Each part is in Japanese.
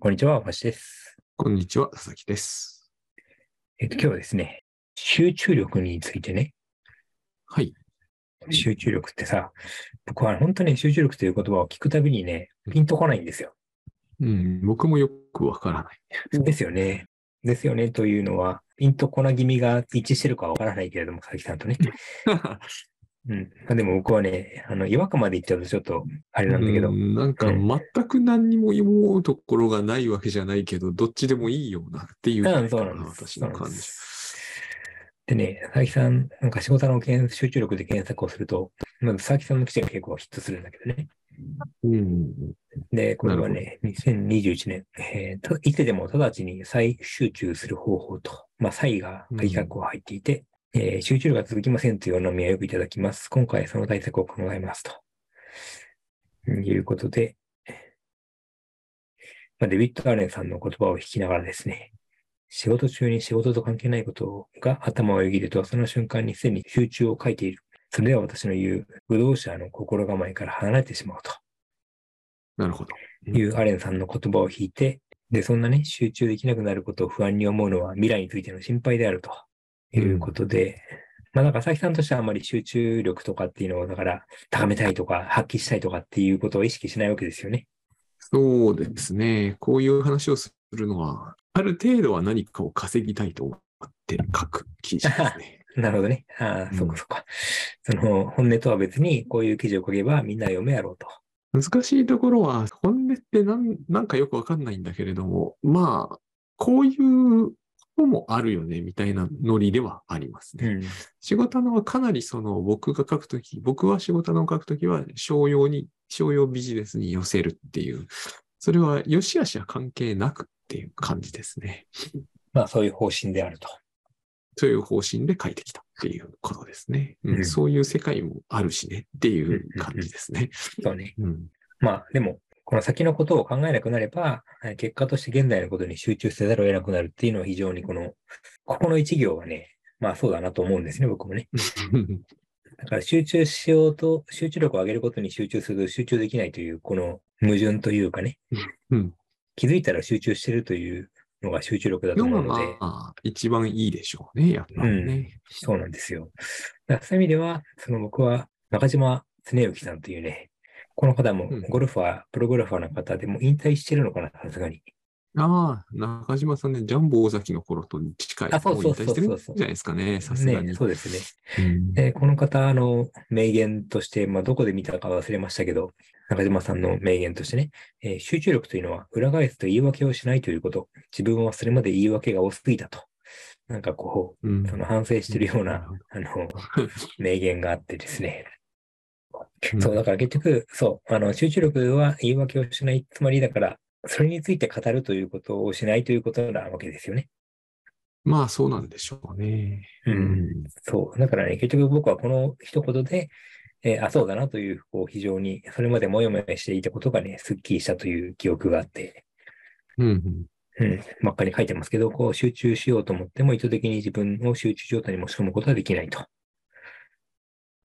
こんにちは、橋です。こんにちは、佐々木です。えっと、今日はですね、集中力についてね、はい。集中力ってさ、僕は本当に集中力という言葉を聞くたびにね、ピンとこないんですよ。うん、僕もよくわからない。ですよね。ですよねというのは、ピンとこな気味が一致してるかわからないけれども、佐々木さんとね。うん。まあ、でも僕はね、あの、違和感まで言っちゃうとちょっと、あれなんだけどう、んなんかうん全く何にも思うところがないわけじゃないけど、どっちでもいいようなっていうそうなんです。私の感じで。ね、佐々木さん、なんか仕事の検集中力で検索をすると、まず佐々木さんの記事が結構ヒットするんだけどね。うん。で、これはね、2021年、えーといつでも直ちに再集中する方法と、まあ、再が鍵括弧が入っていて、えー集中力が続きませんというお悩みはよくいただきます。今回その対策を考えますと。いうことで、まあ、デビッド・アーレンさんの言葉を聞きながらですね、仕事中に仕事と関係ないことが頭をよぎると、その瞬間にすでに集中を書いている。それでは私の言う、武道者の心構えから離れてしまうと。なるほど。いうアレンさんの言葉を引いて、で、そんなね、集中できなくなることを不安に思うのは未来についての心配であるということで、まあなんか佐々木さんとしてはあまり集中力とかっていうのを、だから高めたいとか発揮したいとかっていうことを意識しないわけですよね。そうですね。こういう話をするのは、ある程度は何かを稼ぎたいと思って書く記事ですね。なるほどね。ああ、うんそうかそうか。その本音とは別にこういう記事を書けばみんな読めやろうと。難しいところは、本音ってなんなんかよくわかんないんだけれども、まあ、こういうもあるよね、みたいなノリではありますね。うん。仕事のはかなりその僕が書くとき、僕は仕事の書くときは商用に、商用ビジネスに寄せるっていう、それは良し悪しは関係なくっていう感じですね。まあそういう方針であると。そういう方針で書いてきたっていうことですね。うんうんそういう世界もあるしねっていう感じですね。そうね。うんまあでも、この先のことを考えなくなれば、えー結果として現在のことに集中せざるを得なくなるっていうのは非常にこの、ここの一行はね、まあそうだなと思うんですね、僕もね。だから集中しようと、集中力を上げることに集中すると集中できないという、この矛盾というかね、うん。気づいたら集中してるというのが集中力だと思うので、まあ、一番いいでしょうね、やっぱりね。そうなんですよ。そういう意味では、その僕は中島恒之さんというね、この方もうんゴルファー、プロゴルファーの方でもう引退してるのかな、さすがに。ああ、中島さんね、ジャンボ大崎の頃と近い。あそうそうそうそうじゃないですかね、さすがに。ね、そうですね。うんで、この方の名言として、まあ、どこで見たか忘れましたけど、中島さんの名言としてね、えー集中力というのは裏返すと言い訳をしないということ。自分はそれまで言い訳が多すぎたと。なんかこうんう、その反省してるようななるほど、あの、名言があってですね。うんそう、だから結局、そう、あの、集中力は言い訳をしない。つまりだから、それについて語るということをしないということなわけですよね。まあ、そうなんでしょうね。うんそう。だからね、結局僕はこの一言で、えーあ、そうだなという、こう、非常に、それまでもやもやしていたことがね、すっきりしたという記憶があって、うんうんうん、真っ赤に書いてますけど、こう、集中しようと思っても、意図的に自分を集中状態に持ち込むことはできないと。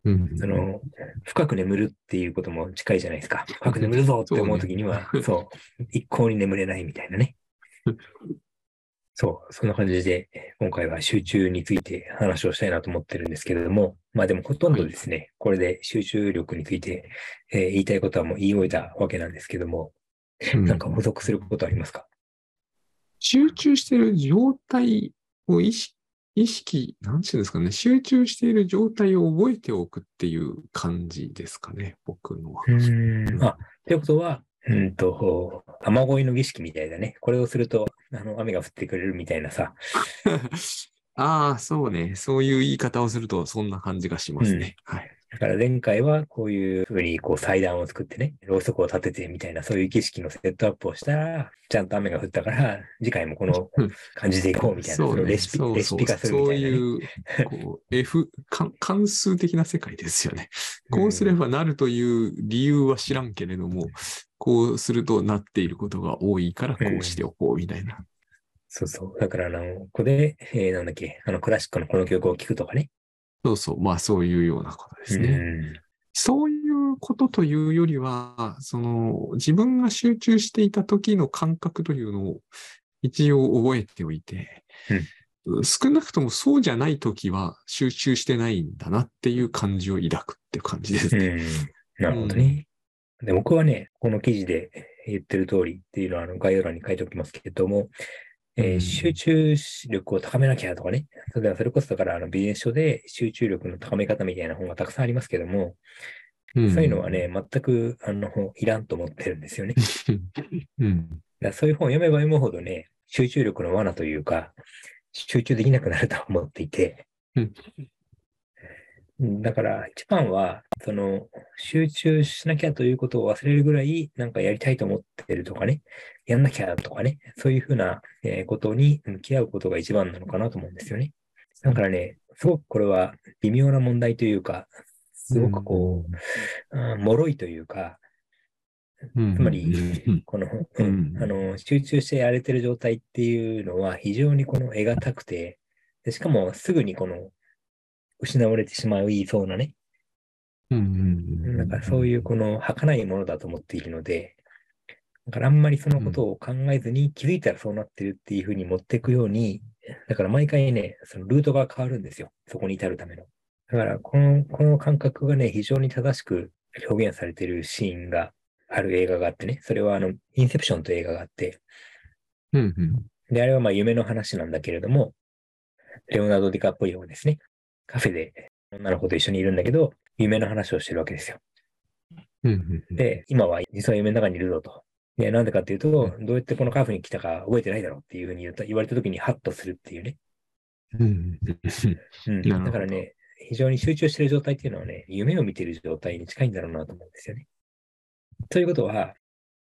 うんうんその、深く眠るっていうことも近いじゃないですか。深く眠るぞって思うときには、そうそう,、一向に眠れないみたいなね。そう、そんな感じで、今回は集中について話をしたいなと思ってるんですけれども、まあでもほとんどですね、これで集中力について、えー言いたいことはもう言い終えたわけなんですけども、うん。なんか補足することありますか？集中している状態を意識、意識、なんていうんですかね、集中している状態を覚えておくっていう感じですかね、僕のは。ん。あ、ということは、うんと、雨乞いの儀式みたいだね。これをすると、あの、雨が降ってくれるみたいなさ、ああ、そうね。そういう言い方をすると、そんな感じがしますね。はい。だから前回はこういうふうにこう祭壇を作ってね、ろうそくを立ててみたいなそういう儀式のセットアップをしたら、ちゃんと雨が降ったから、次回もこの感じでいこうみたいな、そのレシピ、レシピ化するみたいな、ね。そういう、こう、F、関関数的な世界ですよね。こうすればなるという理由は知らんけれども、こうするとなっていることが多いから、こうしておこうみたいな。そうそう。だから、あの、ここで、えーなんだっけ、あの、クラシックのこの曲を聴くとかね。そうそう。まあ、そういうようなことですね。うんそういうことというよりは、その自分が集中していた時の感覚というのを一応覚えておいて、少なくともそうじゃない時は集中してないんだなっていう感じを抱くっていう感じですね。なるほどね。で僕はね、この記事で言ってる通りっていうのはあの概要欄に書いておきますけれども、えー、集中力を高めなきゃとかね、それそれこそだからあのビジネス書で集中力の高め方みたいな本がたくさんありますけども、うん、そういうのはね、全くあのいらんと思ってるんですよね。うん、だそういう本を読めば読むほどね、集中力の罠というか、集中できなくなると思っていて、だから一番は、その集中しなきゃということを忘れるぐらい、なんかやりたいと思ってるとかね、やんなきゃとかね、そういうふうなことに向き合うことが一番なのかなと思うんですよね。だからね、すごくこれは微妙な問題というか、すごくこう、うん、脆いというか、つまり、この、うん、あの、集中してやれてる状態っていうのは非常にこの得難くて、でしかもすぐにこの失われてしまいそうなね。なんかそういうこの儚いものだと思っているので、だからあんまりそのことを考えずに気づいたらそうなってるっていうふうに持っていくように、だから毎回ね、そのルートが変わるんですよ。そこに至るための。だからこの、この感覚がね、非常に正しく表現されているシーンがある映画があってね、それはあの、インセプションという映画があって、うんうん、で、あれはまあ夢の話なんだけれども、レオナルド・ディカプリオがですね、カフェで女の子と一緒にいるんだけど、夢の話をしてるわけですよ。で、今は実は夢の中にいるぞと。で、なんでかっていうと、どうやってこのカフェに来たか覚えてないだろうっていうふうに言った言われたときにハッとするっていうね。うん、だからね、非常に集中してる状態っていうのはね、夢を見ている状態に近いんだろうなと思うんですよね。ということは、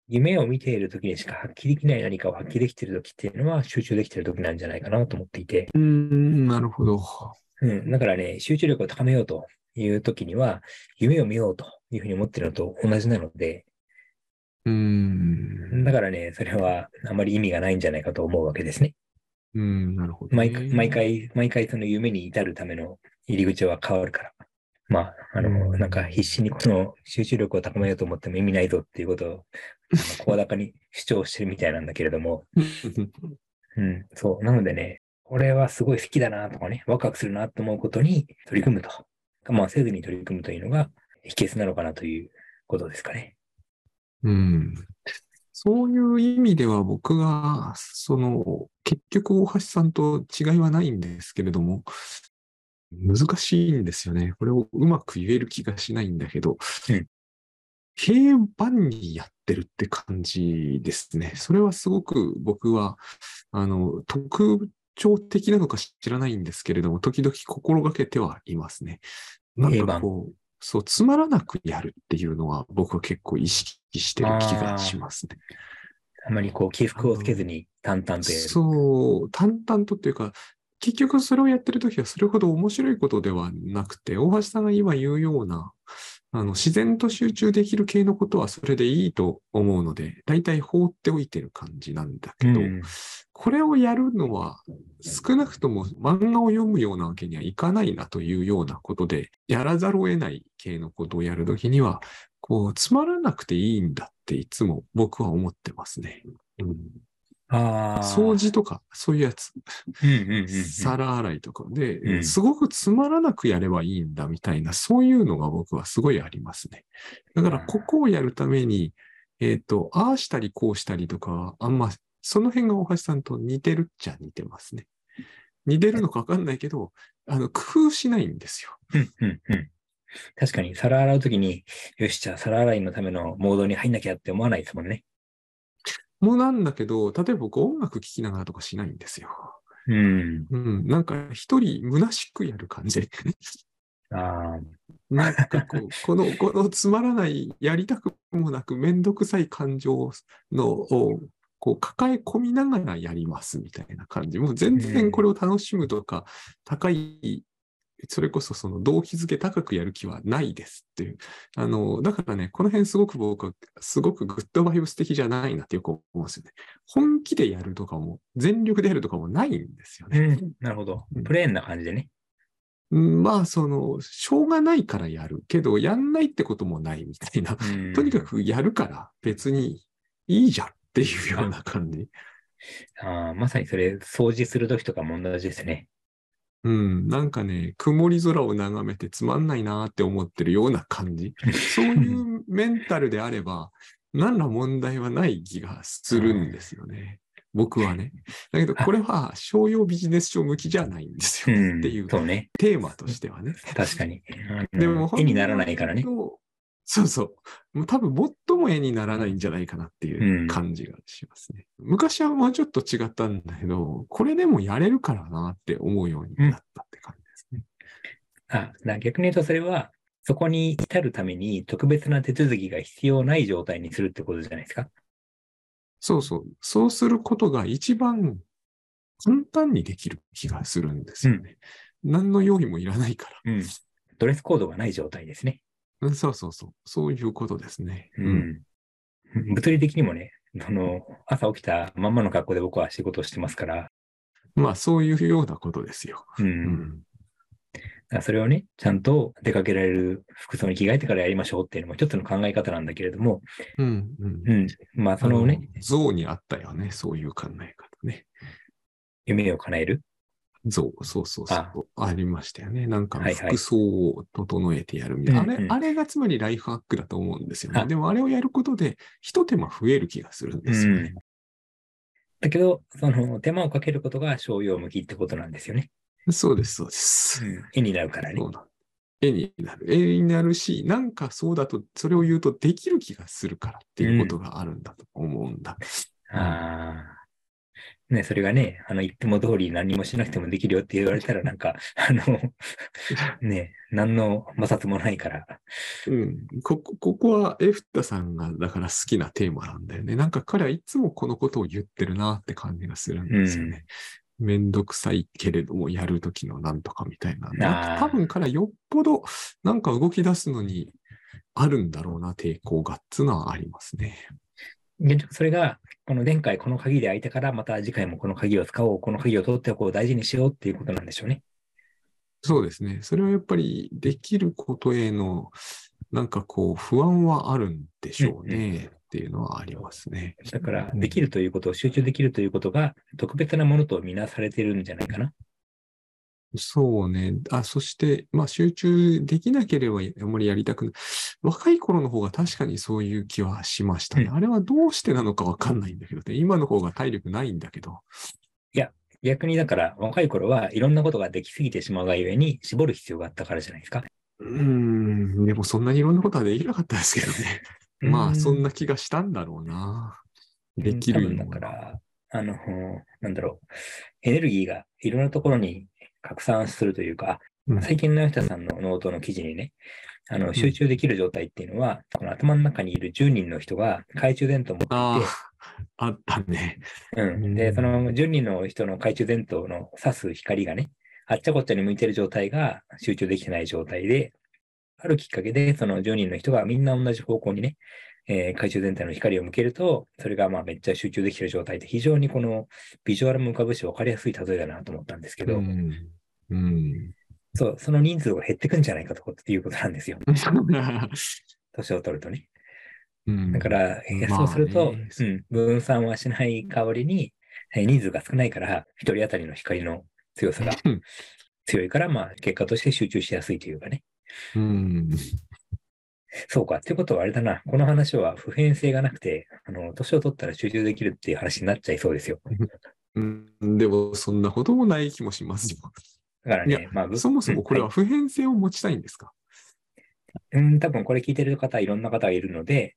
夢を見ているときにしか発揮できない何かを発揮できているときっていうのは集中できているときなんじゃないかなと思っていて。うん、なるほど。うん。だからね、集中力を高めようというときには、夢を見ようというふうに思ってるのと同じなので、うん。だからね、それはあまり意味がないんじゃないかと思うわけですね。うん、なるほど、ね、毎。毎回、毎回その夢に至るための入り口は変わるから。まあ、あの、なんか必死にこの集中力を高めようと思っても意味ないぞっていうことを、声高に主張してるみたいなんだけれども、うん、そう。なのでね、これはすごい好きだなとかね、ワクワクするなと思うことに取り組むと。我慢せずに取り組むというのが秘訣なのかなということですかね。うん。そういう意味では僕が、その、結局大橋さんと違いはないんですけれども、難しいんですよね。これをうまく言える気がしないんだけど、うん、平凡にやってるって感じですね。それはすごく僕は、あの、特徴的なのか知らないんですけれども、時々心がけてはいますね。なんかこう、そう、つまらなくやるっていうのは僕は結構意識してる気がしますね。あまりこう、起伏をつけずに淡々とやる。そう、淡々とっていうか、結局それをやってるときはそれほど面白いことではなくて、大橋さんが今言うような、あの、自然と集中できる系のことはそれでいいと思うので、大体放っておいてる感じなんだけど、うん、これをやるのは少なくとも漫画を読むようなわけにはいかないなというようなことで、やらざるを得ない系のことをやるときには、こう、つまらなくていいんだっていつも僕は思ってますね。うん掃除とか、そういうやつ。皿洗いとかで、うん、すごくつまらなくやればいいんだみたいな、そういうのが僕はすごいありますね。だから、ここをやるために、えっ、ー、と、ああしたりこうしたりとか、あんま、その辺が大橋さんと似てるっちゃ似てますね。似てるのかわかんないけど、あの、工夫しないんですよ。確かに、皿洗うときに、よし、じゃあ皿洗いのためのモードに入んなきゃって思わないですもんね。もなんだけど、例えば僕音楽聴きながらとかしないんですよ。うん。うん。なんか一人虚しくやる感じ。あ なんかこう、この、このつまらない、やりたくもなくめんどくさい感情のを、こう抱え込みながらやりますみたいな感じ。もう全然これを楽しむとか、高いそれこそその動機づけ高くやる気はないですっていう。あの、だからね、この辺すごく僕は、すごくグッドバイブス的じゃないなってよく思うんですよね。本気でやるとかも、全力でやるとかもないんですよね。なるほど。プレーンな感じでね。うんまあ、その、しょうがないからやるけど、やんないってこともないみたいな。うんとにかくやるから別にいいじゃんっていうような感じ。あーまさにそれ、掃除するときとかも同じですね。うん、なんかね、曇り空を眺めてつまんないなって思ってるような感じ。そういうメンタルであれば、何ら問題はない気がするんですよね。僕はね。だけど、これは商用ビジネス書向きじゃないんですよ、うんっていうそうね。テーマとしてはね。確かに。でも、絵にならないからね。そうそう。もう多分最も絵にならないんじゃないかなっていう感じがしますね。昔はもうちょっと違ったんだけど、これでもやれるからなって思うようになったって感じですね。あ、だから逆に言うとそれは、そこに至るために特別な手続きが必要ない状態にするってことじゃないですか？そうそう。そうすることが一番簡単にできる気がするんですよね。何の用意もいらないから。うん。ドレスコードがない状態ですね。うんそうそうそう。そういうことですね。うん。物理的にもね、その、朝起きたまんまの格好で僕は仕事をしてますから、まあ、そういうようなことですよ。うん。うん。それをね、ちゃんと出かけられる服装に着替えてからやりましょうっていうのも一つの考え方なんだけれども、うん。うん。うん。まあ、そのね、像にあったよね。そういう考え方ね。夢を叶える。像、そうそうそう。あありましたよね。なんかはいはい服装を整えてやるみたいな。うんうんあれ、あれがつまりライフハックだと思うんですよね。あでもあれをやることで、一手間増える気がするんですよね。だけど、その手間をかけることが商用向きってことなんですよね。そうです、そうです。絵になるからね絵になる。絵になるし、なんかそうだと、それを言うとできる気がするからっていうことがあるんだと思うんだ。ああ。ね、それがね、あの、言っても通り何もしなくてもできるよって言われたら、なんか、あの、ね、何の摩擦もないから。うん、ここここはエフタさんがだから好きなテーマなんだよね。なんか彼はいつもこのことを言ってるなって感じがするんですよね。めんどくさいけれどもやるときのなんとかみたいな。なんか多分彼はよっぽどなんか動き出すのにあるんだろうな抵抗がっつのはありますね。現状それが、この前回この鍵で開いたから、また次回もこの鍵を使おう、この鍵を取っておこう、大事にしようっていうことなんでしょうね。そうですね。それはやっぱりできることへのなんかこう不安はあるんでしょうねっていうのはありますね。だから、うんできるということ、集中できるということが特別なものとみなされてるんじゃないかな。そうね。あ、そして、まあ集中できなければあまりやりたくない。若い頃の方が確かにそういう気はしましたね。うんあれはどうしてなのかわかんないんだけどね。今の方が体力ないんだけど。逆にだから、若い頃はいろんなことができすぎてしまうがゆえに、絞る必要があったからじゃないですか。うーん。でもそんなにいろんなことはできなかったですけどね。まあそんな気がしたんだろうな。できるんだから、あの、なんだろう、エネルギーがいろんなところに拡散するというか、うん最近の吉田さんのノートの記事にね、あの、ん集中できる状態っていうのは、この頭の中にいる10人の人が懐中電灯を持っていて、あったね。うん。で、その10人の人の懐中電灯の指す光がね、あっちゃこっちゃに向いてる状態が集中できてない状態で、あるきっかけで、その10人の人がみんな同じ方向にね、えー懐中電灯の光を向けると、それがまあめっちゃ集中できてる状態で、非常にこのビジュアルも浮かぶし分かりやすい例えだなと思ったんですけど、うん。うん。そう、その人数が減ってくんじゃないかとっていうことなんですよ。年を取るとね。うんだから、えーまあそうすると、ねうん、分散はしない代わりに、えー人数が少ないから、一人当たりの光の強さがう ん強いから、まあ、結果として集中しやすいというかね。うん。そうか。っていうことはあれだな。この話は普遍性がなくて、あの、年を取ったら集中できるっていう話になっちゃいそうですよ。うん、でも、そんなこともない気もしますよ。いだからね、まあ、ぶそもそもこれはうん普遍性を持ちたいんですか、いうん、多分これ聞いてる方、いろんな方がいるので、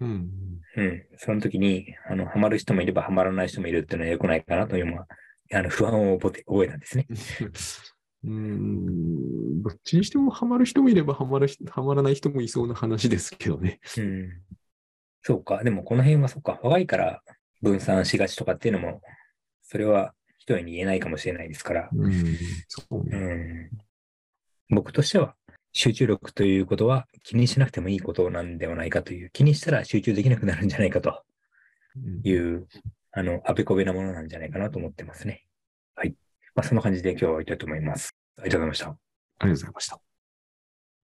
うん、うん、その時に、あの、ハマる人もいればハマらない人もいるっていうのは良くないかなというのは、あの、不安を覚えたんですね。うん。どっちにしてもハマる人もいればハマる人、ハマらない人もいそうな話ですけどね。うん。そうか。でもこの辺はそっか。若いから分散しがちとかっていうのも、それは一重に言えないかもしれないですから。うん。そううね。ん。僕としては、集中力ということは気にしなくてもいいことなんではないかという、気にしたら集中できなくなるんじゃないかとうんいう、あの、あべこべなものなんじゃないかなと思ってますね。まあ、そんな感じで今日は終わりたいと思います。ありがとうございました。ありがとうございました。